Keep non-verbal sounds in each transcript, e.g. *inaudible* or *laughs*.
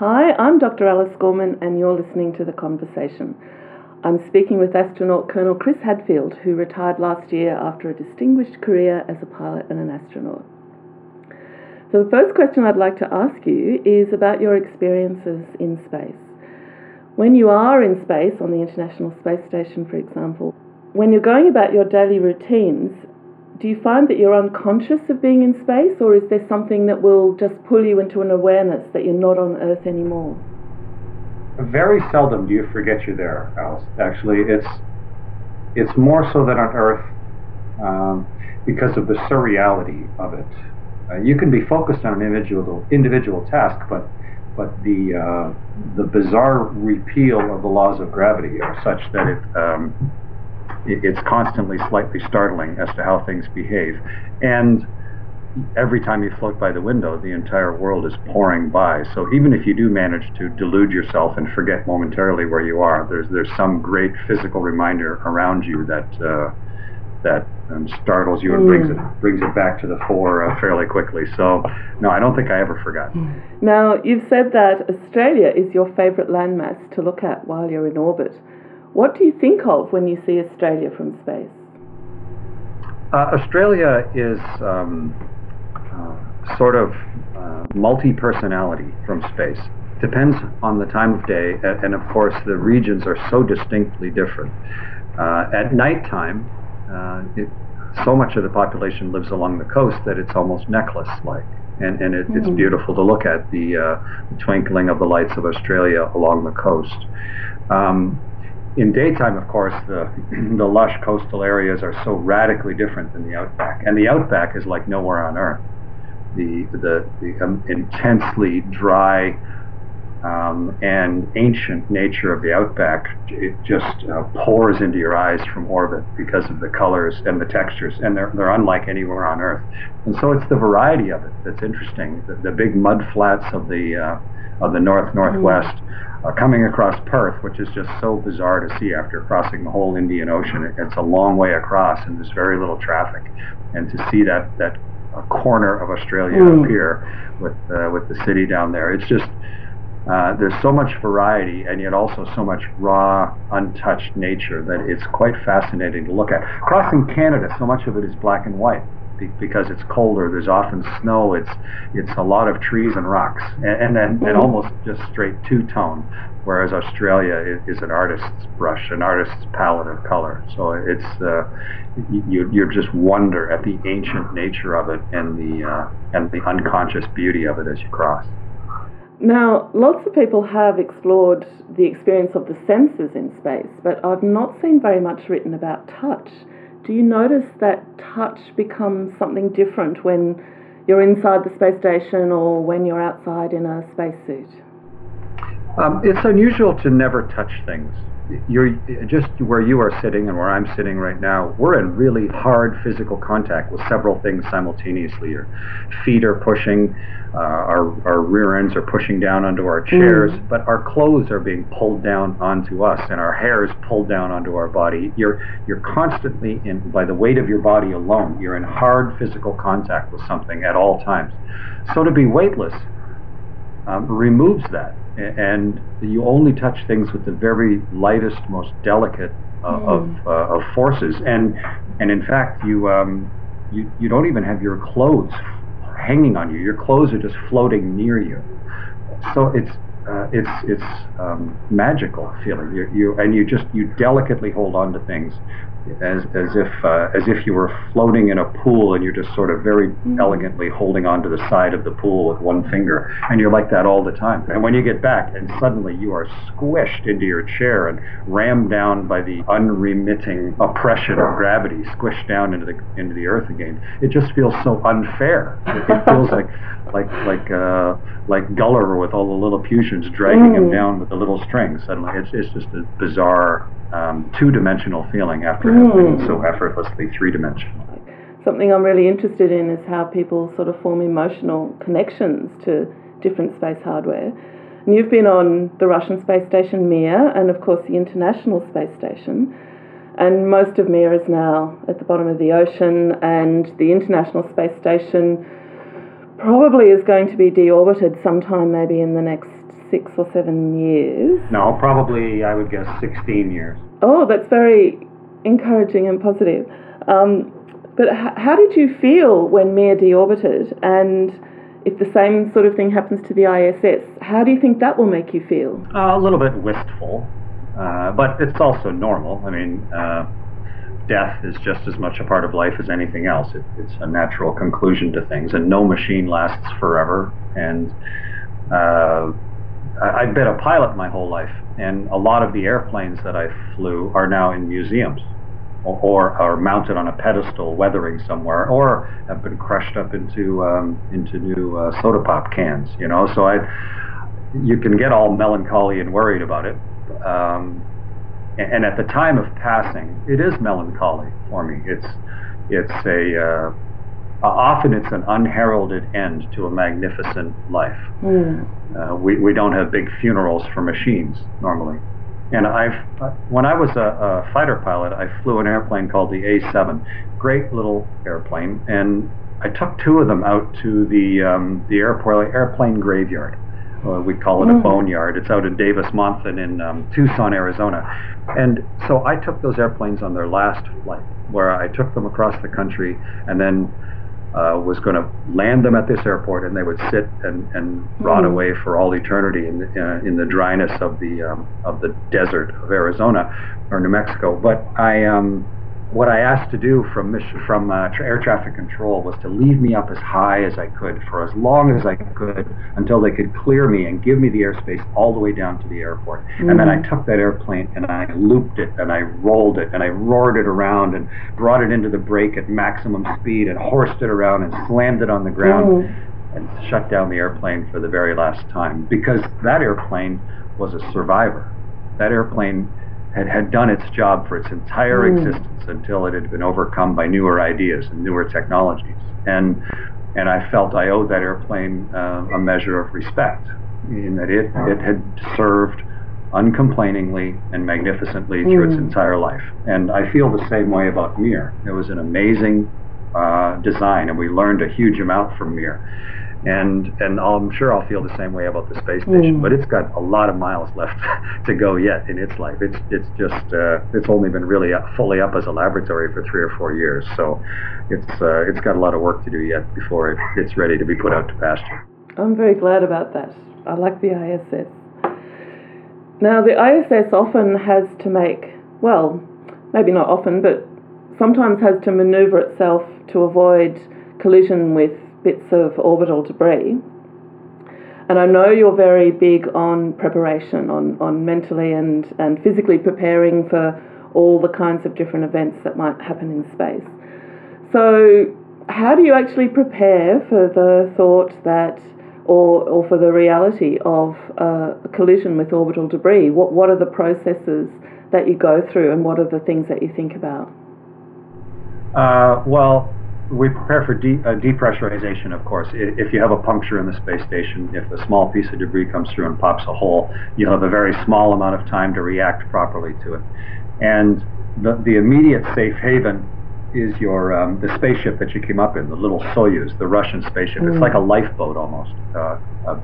Hi, I'm Dr. Alice Gorman, and you're listening to The Conversation. I'm speaking with astronaut Colonel Chris Hadfield, who retired last year after a distinguished career as a pilot and an astronaut. So, the first question I'd like to ask you is about your experiences in space. When you are in space, on the International Space Station, for example, when you're going about your daily routines, do you find that you're unconscious of being in space, or is there something that will just pull you into an awareness that you're not on Earth anymore? Very seldom do you forget you're there, Alice. Actually, it's it's more so than on Earth um, because of the surreality of it. Uh, you can be focused on an individual individual task, but but the uh, the bizarre repeal of the laws of gravity are such that it um, it's constantly slightly startling as to how things behave. And every time you float by the window, the entire world is pouring by. So even if you do manage to delude yourself and forget momentarily where you are, there's there's some great physical reminder around you that uh, that um, startles you and mm. brings it brings it back to the fore uh, fairly quickly. So no, I don't think I ever forgot. Now you've said that Australia is your favourite landmass to look at while you're in orbit. What do you think of when you see Australia from space? Uh, Australia is um, uh, sort of uh, multi personality from space. Depends on the time of day, and of course, the regions are so distinctly different. Uh, at nighttime, uh, it, so much of the population lives along the coast that it's almost necklace like. And, and it, mm-hmm. it's beautiful to look at the, uh, the, twinkling of the lights of Australia along the coast. Um, in daytime, of course, the *clears throat* the lush coastal areas are so radically different than the outback, and the outback is like nowhere on earth. The the, the um, intensely dry um, and ancient nature of the outback it just uh, pours into your eyes from orbit because of the colors and the textures, and they're they're unlike anywhere on Earth. And so it's the variety of it that's interesting. The, the big mud flats of the uh, of the north northwest. Mm uh, coming across Perth, which is just so bizarre to see after crossing the whole Indian Ocean. It, it's a long way across, and there's very little traffic. And to see that that uh, corner of Australia mm. appear with uh, with the city down there, it's just uh, there's so much variety and yet also so much raw, untouched nature that it's quite fascinating to look at. Crossing Canada, so much of it is black and white because it's colder. There's often snow. It's it's a lot of trees and rocks, and and, and, mm-hmm. almost just straight two tone. Whereas Australia is, is, an artist's brush, an artist's palette of color. So it's uh, you you just wonder at the ancient nature of it and the uh, and the unconscious beauty of it as you cross. Now, lots of people have explored the experience of the senses in space, but I've not seen very much written about touch do you notice that touch becomes something different when you're inside the space station or when you're outside in a spacesuit? Um, it's unusual to never touch things you're just where you are sitting and where I'm sitting right now, we're in really hard physical contact with several things simultaneously. Your feet are pushing, uh, our, our rear ends are pushing down onto our chairs, mm. but our clothes are being pulled down onto us and our hair is pulled down onto our body. You're, you're constantly in, by the weight of your body alone, you're in hard physical contact with something at all times. So to be weightless um, removes that and you only touch things with the very lightest, most delicate uh, mm. of, uh, of forces. And and in fact, you um, you you don't even have your clothes hanging on you. Your clothes are just floating near you. So it's uh, it's it's um, magical feeling. You, you and you just you delicately hold on to things as as if uh, as if you were floating in a pool and you're just sort of very mm-hmm. elegantly holding onto the side of the pool with one finger and you're like that all the time and when you get back and suddenly you are squished into your chair and rammed down by the unremitting oppression of gravity squished down into the into the earth again it just feels so unfair it, it feels *laughs* like like like uh, like Gulliver with all the Lilliputians dragging mm. him down with a little string suddenly it's it's just a bizarre um, two-dimensional feeling after mm. having been so effortlessly three-dimensional. Something I'm really interested in is how people sort of form emotional connections to different space hardware. And you've been on the Russian space station Mir and of course the International Space Station. And most of Mir is now at the bottom of the ocean and the International Space Station probably is going to be deorbited sometime maybe in the next six or seven years. No, probably I would guess 16 years. Oh, that's very encouraging and positive. Um, but h- how did you feel when Mir deorbited? And if the same sort of thing happens to the ISS, how do you think that will make you feel? Uh, a little bit wistful, uh, but it's also normal. I mean, uh, death is just as much a part of life as anything else. It, it's a natural conclusion to things, and no machine lasts forever. And uh, I've been a pilot my whole life, and a lot of the airplanes that I flew are now in museums or are mounted on a pedestal weathering somewhere or have been crushed up into um, into new uh, soda pop cans you know? So i you can get all melancholy and worried about it um, and, at the time of passing it is melancholy for me. It's it's a uh, often it's an unheralded end to a magnificent life mm. uh, we, we don't have big funerals for machines normally and I've, uh, when I was a, a, fighter pilot, I flew an airplane called the A7, great little airplane, and I took two of them out to the um, the airport airplane graveyard. Uh, we call it mm. a boneyard. It's out in Davis-Monthan in um, Tucson, Arizona. And so I took those airplanes on their last flight, where I took them across the country, and then uh, was going to land them at this airport, and they would sit and, and rot mm. away for all eternity in the, uh, in the dryness of the um, of the desert of Arizona or New Mexico. But I um, what I asked to do from from uh, air traffic control was to leave me up as high as I could for as long as I could until they could clear me and give me the airspace all the way down to the airport. Mm-hmm. And then I mm. took that airplane and I looped it and I rolled it and I roared it around and brought it into the brake at maximum speed and horsed it around and slammed it on the ground. Mm-hmm. And shut down the airplane for the very last time because that airplane was a survivor. That airplane had, had done its job for its entire mm. existence until it had been overcome by newer ideas and newer technologies. And, and I felt I owed that airplane uh, a measure of respect in that it, it had served uncomplainingly and magnificently through mm. its entire life. And I feel the same way about Mir. It was an amazing uh, design, and we learned a huge amount from Mir and and I'm sure I'll feel the same way about the space station. Mm. But it's got a lot of miles left *laughs* to go yet in its life. It's it's just uh, it's only been really up, fully up as a laboratory for three or four years, so it's uh, it's got a lot of work to do yet before it, it's ready to be put out to pasture. I'm very glad about that. I like the ISS. Now the ISS often has to make well, maybe not often, but sometimes has to maneuver itself to avoid collision with bits of orbital debris. And I know you're very big on preparation, on, on mentally and, and physically preparing for all the kinds of different events that might happen in space. So, how do you actually prepare for the thought that, or, or for the reality of a collision with orbital debris? What, what are the processes that you go through, and what are the things that you think about? Uh, well, we prepare for de- uh, depressurization, of course. If you have a puncture in the space station, if a small piece of debris comes through and pops a hole, you'll have a very small amount of time to react properly to it. And the, the immediate safe haven is your um, the spaceship that you came up in, the little Soyuz, the Russian spaceship. Mm. It's like a lifeboat almost uh, uh,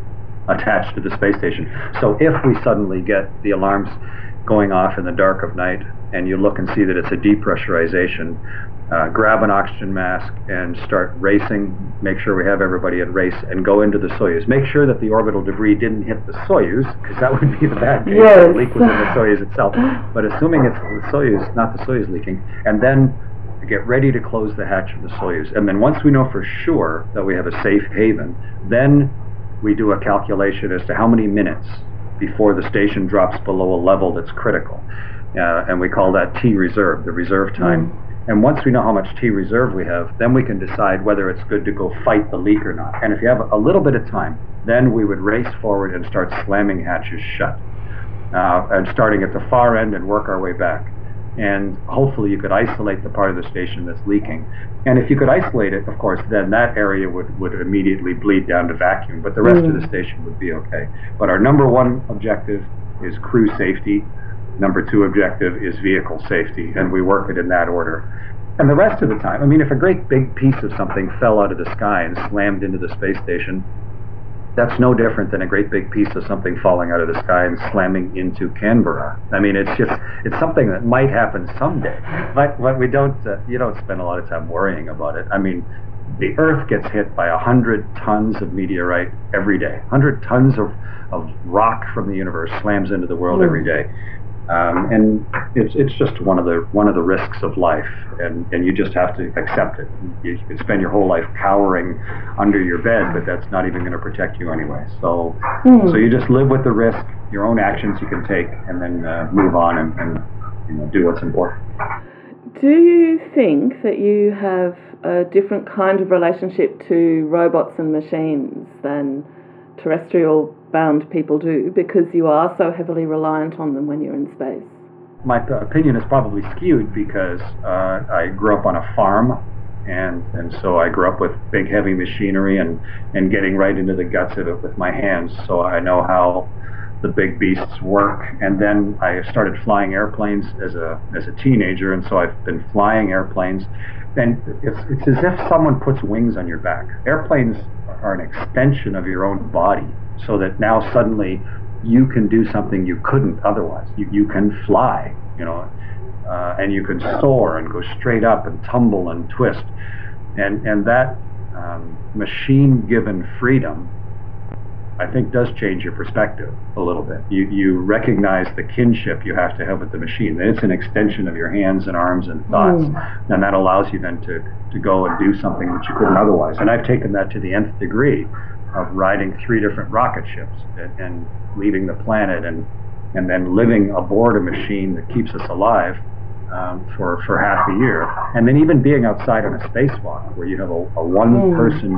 attached to the space station. So if we suddenly get the alarms going off in the dark of night and you look and see that it's a depressurization, uh, grab an oxygen mask and start racing, make sure we have everybody at race, and go into the Soyuz. Make sure that the orbital debris didn't hit the Soyuz, because that would be the bad case. Yes. The leak was in the Soyuz itself. But assuming it's the Soyuz, not the Soyuz leaking, and then get ready to close the hatch of the Soyuz. And then once we know for sure that we have a safe haven, then we do a calculation as to how many minutes before the station drops below a level that's critical. Uh, and we call that T reserve, the reserve time. Mm. And once we know how much T reserve we have, then we can decide whether it's good to go fight the leak or not. And if you have a little bit of time, then we would race forward and start slamming hatches shut. Uh, and starting at the far end and work our way back. And hopefully you could isolate the part of the station that's leaking. And if you could isolate it, of course, then that area would, would immediately bleed down to vacuum, but the rest mm. of the mm. station would be okay. But our number one objective is crew safety Number two objective is vehicle safety, and we work it in that order. And the rest of the time, I mean, if a great big piece of something fell out of the sky and slammed into the space station, that's no different than a great big piece of something falling out of the sky and slamming into Canberra. I mean, it's just it's something that might happen someday, but but we don't uh, you don't spend a lot of time worrying about it. I mean, the Earth gets hit by a hundred tons of meteorite every day. Hundred tons of of rock from the universe slams into the world every day. Um, and it's it's just one of the one of the risks of life, and, and you just have to accept it. You, you can spend your whole life cowering under your bed, but that's not even going to protect you anyway. So mm. so you just live with the risk, your own actions you can take, and then uh, move on and, and you know, do what's important. Do you think that you have a different kind of relationship to robots and machines than terrestrial bound people do because you are so heavily reliant on them when you're in space? My opinion is probably skewed because uh, I grew up on a farm, and and so I grew up with big heavy machinery and and getting right into the guts of it with my hands. So I know how the big beasts work. And then I started flying airplanes as a as a teenager, and so I've been flying airplanes. And it's it's as if someone puts wings on your back. Airplanes are an extension of your own body so that now suddenly you can do something you couldn't otherwise. You, you can fly, you know, uh, and you can soar and go straight up and tumble and twist. And, and that um, machine given freedom, I think, does change your perspective a little bit. You, you recognize the kinship you have to have with the machine, that it's an extension of your hands and arms and thoughts. Mm. And that allows you then to, to go and do something that you couldn't otherwise. And I've taken that to the nth degree of riding three different rocket ships and, and leaving the planet and and then living aboard a machine that keeps us alive um, for for half a year, and then even being outside on a spacewalk where you have a, a one-person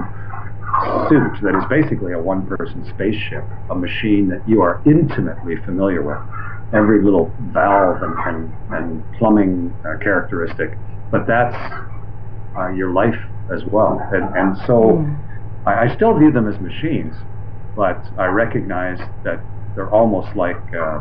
suit that is basically a one-person spaceship, a machine that you are intimately familiar with, every little valve and and, and plumbing uh, characteristic, but that's uh, your life as well, and and so. Mm I, I still view them as machines, but I recognize that they're almost like uh,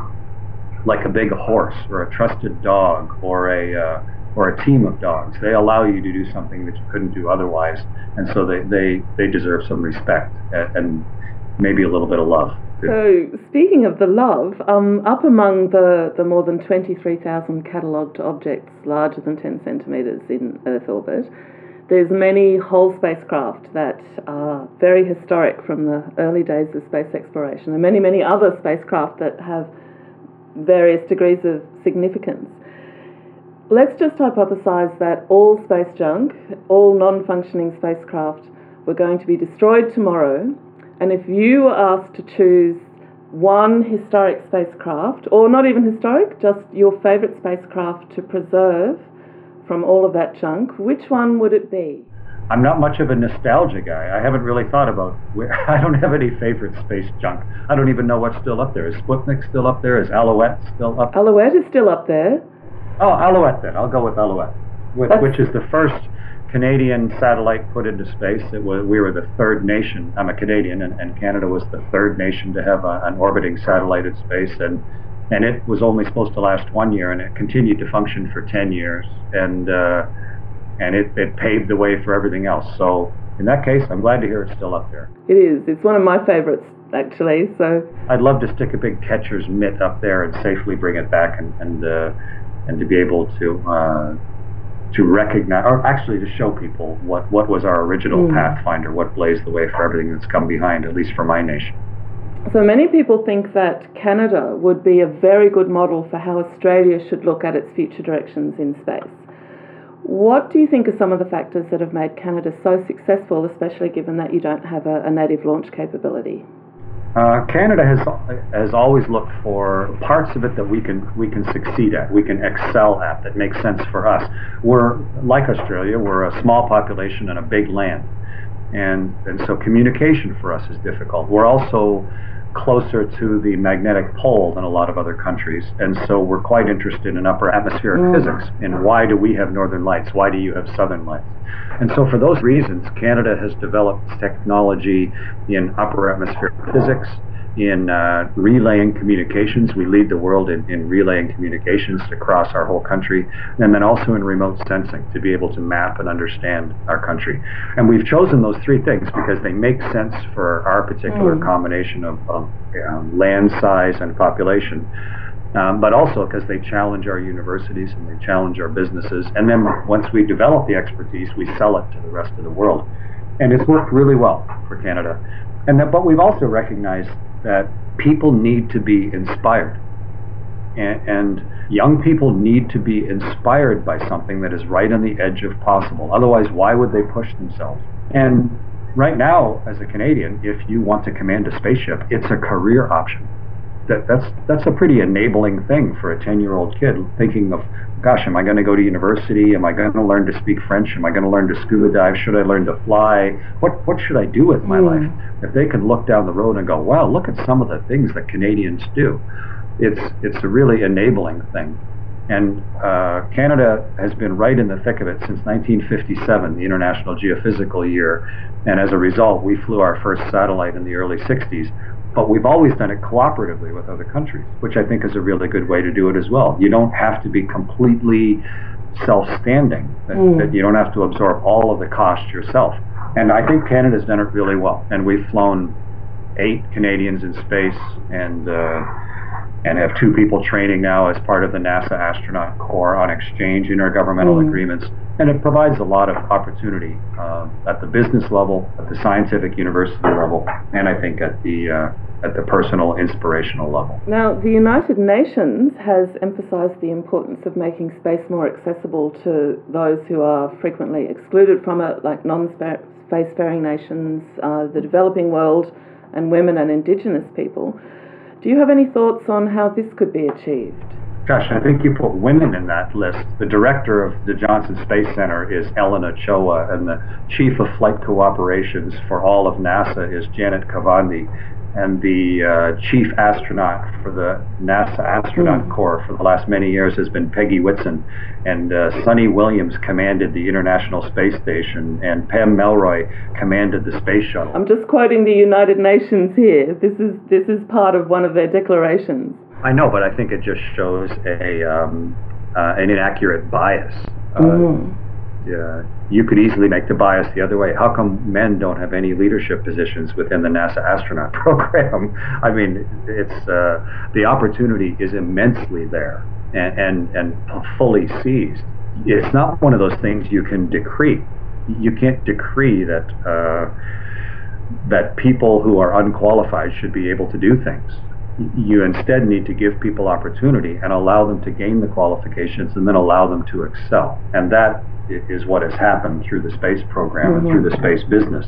like a big horse or a trusted dog or a uh, or a team of dogs. They allow you to do something that you couldn't do otherwise, and so they they, they deserve some respect and, maybe a little bit of love. So, speaking of the love, um, up among the, the more than 23,000 catalogued objects larger than 10 centimetres in Earth orbit, there's many whole spacecraft that are very historic from the early days of space exploration, and many, many other spacecraft that have various degrees of significance. Let's just hypothesize that all space junk, all non functioning spacecraft, were going to be destroyed tomorrow, and if you were asked to choose one historic spacecraft, or not even historic, just your favourite spacecraft to preserve from all of that junk, which one would it be? I'm not much of a nostalgia guy. I haven't really thought about where. *laughs* I don't have any favorite space junk. I don't even know what's still up there. Is Sputnik still up there? Is Alouette still up? Alouette is still up there. Oh, Alouette then. I'll go with Alouette, with, which is the first Canadian satellite put into space. It was, we were the third nation. I'm a Canadian, and, and Canada was the third nation to have a, an orbiting satellite in space. And and it was only supposed to last one year, and it continued to function for 10 years, and uh, and it, it paved the way for everything else. So in that case, I'm glad to hear it's still up there. It is. It's one of my favorites, actually. So I'd love to stick a big catcher's mitt up there and safely bring it back, and and uh, and to be able to. Uh, to recognize, or actually to show people what, what was our original mm. Pathfinder, what blazed the way for everything that's come behind, at least for my nation. So many people think that Canada would be a very good model for how Australia should look at its future directions in space. What do you think are some of the factors that have made Canada so successful, especially given that you don't have a, a native launch capability? Uh, Canada has has always looked for parts of it that we can we can succeed at, we can excel at, that makes sense for us. We're like Australia, we're a small population and a big land, and and so communication for us is difficult. We're also closer to the magnetic pole than a lot of other countries. And so we're quite interested in upper atmospheric mm. physics. And why do we have northern lights? Why do you have southern lights? And so for those reasons, Canada has developed technology in upper atmospheric physics in uh, relaying communications. We lead the world in, in relaying communications across our whole country, and then also in remote sensing to be able to map and understand our country. And we've chosen those three things because they make sense for our particular mm. combination of, of um, land size and population. Um, but also because they challenge our universities and they challenge our businesses. And then once we develop the expertise, we sell it to the rest of the world. And it's worked really well for Canada. And that, but we've also recognized that people need to be inspired. And, and young people need to be inspired by something that is right on the edge of possible. Otherwise, why would they push themselves? And right now, as a Canadian, if you want to command a spaceship, it's a career option that, that's that's a pretty enabling thing for a 10 year old kid thinking of gosh am i going to go to university? Am i going to learn to speak french? Am i going to learn to scuba dive? Should i learn to fly? What what should i do with my mm. life? If they can look down the road and go wow look at some of the things that canadians do it's it's a really enabling thing. And uh, Canada has been right in the thick of it since 1957, the International Geophysical Year. And as a result, we flew our first satellite in the early 60s but we've always done it cooperatively with other countries, which I think is a really good way to do it as well. You don't have to be completely self-standing, that, mm. that you don't have to absorb all of the cost yourself. And I think Canada's done it really well. And we've flown eight Canadians in space and uh, and have two people training now as part of the NASA astronaut corps on exchange intergovernmental mm. agreements. And it provides a lot of opportunity uh, at the business level, at the scientific university level, and I think at the uh, at the personal inspirational level. Now, the United Nations has emphasized the importance of making space more accessible to those who are frequently excluded from it, like non spacefaring nations, uh, the developing world, and women and indigenous people. Do you have any thoughts on how this could be achieved? Gosh, I think you put women in that list. The director of the Johnson Space Center is Ellen Ochoa, and the chief of flight crew operations for all of NASA is Janet Kavandi and the uh, chief astronaut for the NASA Astronaut mm. Corps for the last many years has been Peggy Whitson. And uh, Suni Williams commanded the International Space Station, and Pam Melroy commanded the Space Shuttle. I'm just quoting the United Nations here. This is, this is part of one of their declarations. I know, but I think it just shows a, um, uh, an inaccurate bias. Mm uh, you could easily make the bias the other way. How come men don't have any leadership positions within the NASA astronaut *laughs* program? I mean, it's uh, the opportunity is immensely there and, and, and fully seized. It's not one of those things you can decree. You can't decree that uh, that people who are unqualified should be able to do things you instead need to give people opportunity and allow them to gain the qualifications and then allow them to excel. And that is what has happened through the space program mm-hmm. and through the space business.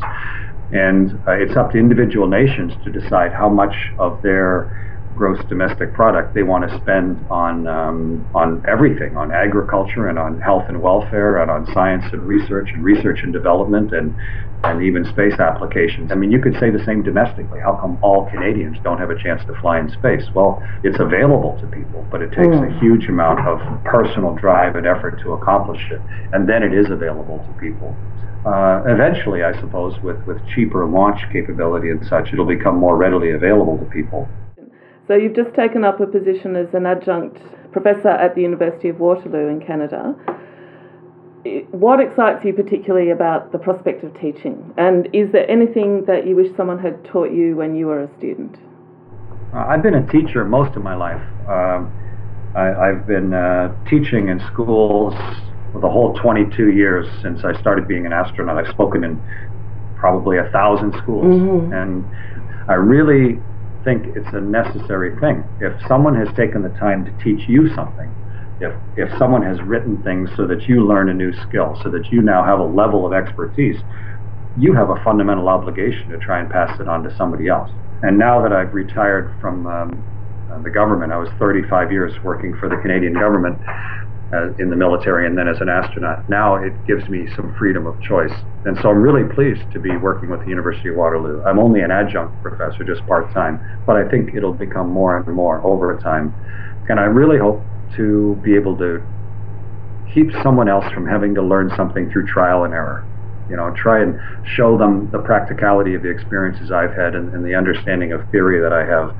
And uh, it's up to individual nations to decide how much of their gross domestic product they want to spend on um, on everything, on agriculture and on health and welfare and on science and research and research and development and and even space applications. I mean, you could say the same domestically. How come all Canadians don't have a chance to fly in space? Well, it's available to people, but it takes mm. a huge amount of personal drive and effort to accomplish it, and then it is available to people. Uh, eventually, I suppose, with, with cheaper launch capability and such, it'll become more readily available to people. So you've just taken up a position as an adjunct professor at the University of Waterloo in Canada. What excites you particularly about the prospect of teaching? And is there anything that you wish someone had taught you when you were a student? Uh, I've been a teacher most of my life. Um, I, have been uh, teaching in schools for the whole 22 years since I started being an astronaut. I've spoken in probably a thousand schools. Mm-hmm. And I really think it's a necessary thing. If someone has taken the time to teach you something, if, if someone has written things so that you learn a new skill, so that you now have a level of expertise, you have a fundamental obligation to try and pass it on to somebody else. And now that I've retired from um, uh, the government, I was 35 years working for the Canadian government in the military and then as an astronaut. Now it gives me some freedom of choice. And so I'm really pleased to be working with the University of Waterloo. I'm only an adjunct professor, just part time, but I think it'll become more and more over time. And I really hope to be able to keep someone else from having to learn something through trial and error. You know, try and show them the practicality of the experiences I've had and, and the understanding of theory that I have,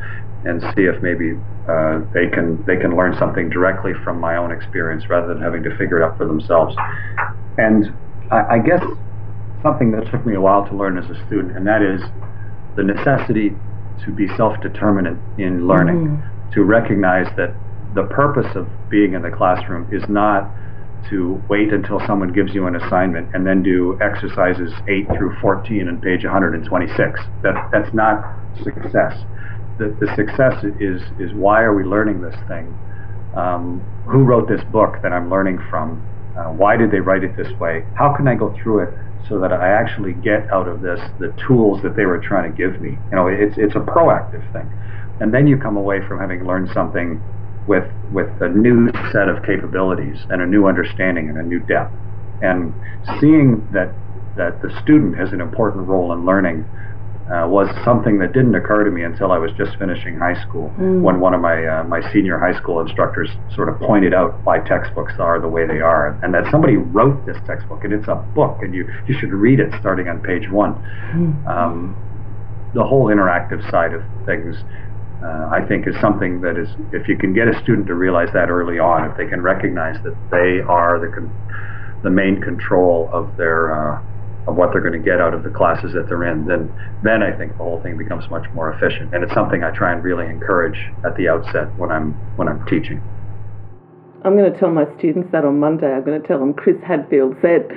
and see if maybe uh, they can they can learn something directly from my own experience rather than having to figure it out for themselves. And I, I guess something that took me a while to learn as a student, and that is the necessity to be self-determinant in learning, mm. to recognize that the purpose of being in the classroom is not to wait until someone gives you an assignment and then do exercises 8 through 14 on page 126. That, that's not success. The, the success is, is why are we learning this thing? Um, who wrote this book that I'm learning from? Uh, why did they write it this way? How can I go through it so that I actually get out of this the tools that they were trying to give me? You know, it's, it's a proactive thing. And then you come away from having learned something with with a new set of capabilities and a new understanding and a new depth. And seeing that that the student has an important role in learning uh, was something that didn't occur to me until I was just finishing high school. Mm. When one of my uh, my senior high school instructors sort of pointed out why textbooks are the way they are, and that somebody wrote this textbook, and it's a book, and you you should read it starting on page one. Mm. Um, the whole interactive side of things uh, I think is something that is, if you can get a student to realize that early on, if they can recognize that they are the con- the main control of their uh, of what they're going to get out of the classes that they're in, then then I think the whole thing becomes much more efficient. And it's something I try and really encourage at the outset when I'm when I'm teaching. I'm going to tell my students that on Monday. I'm going to tell them Chris Hadfield said. *laughs* *laughs*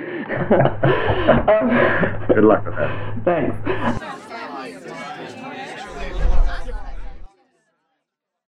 um, Good luck with that. Thanks.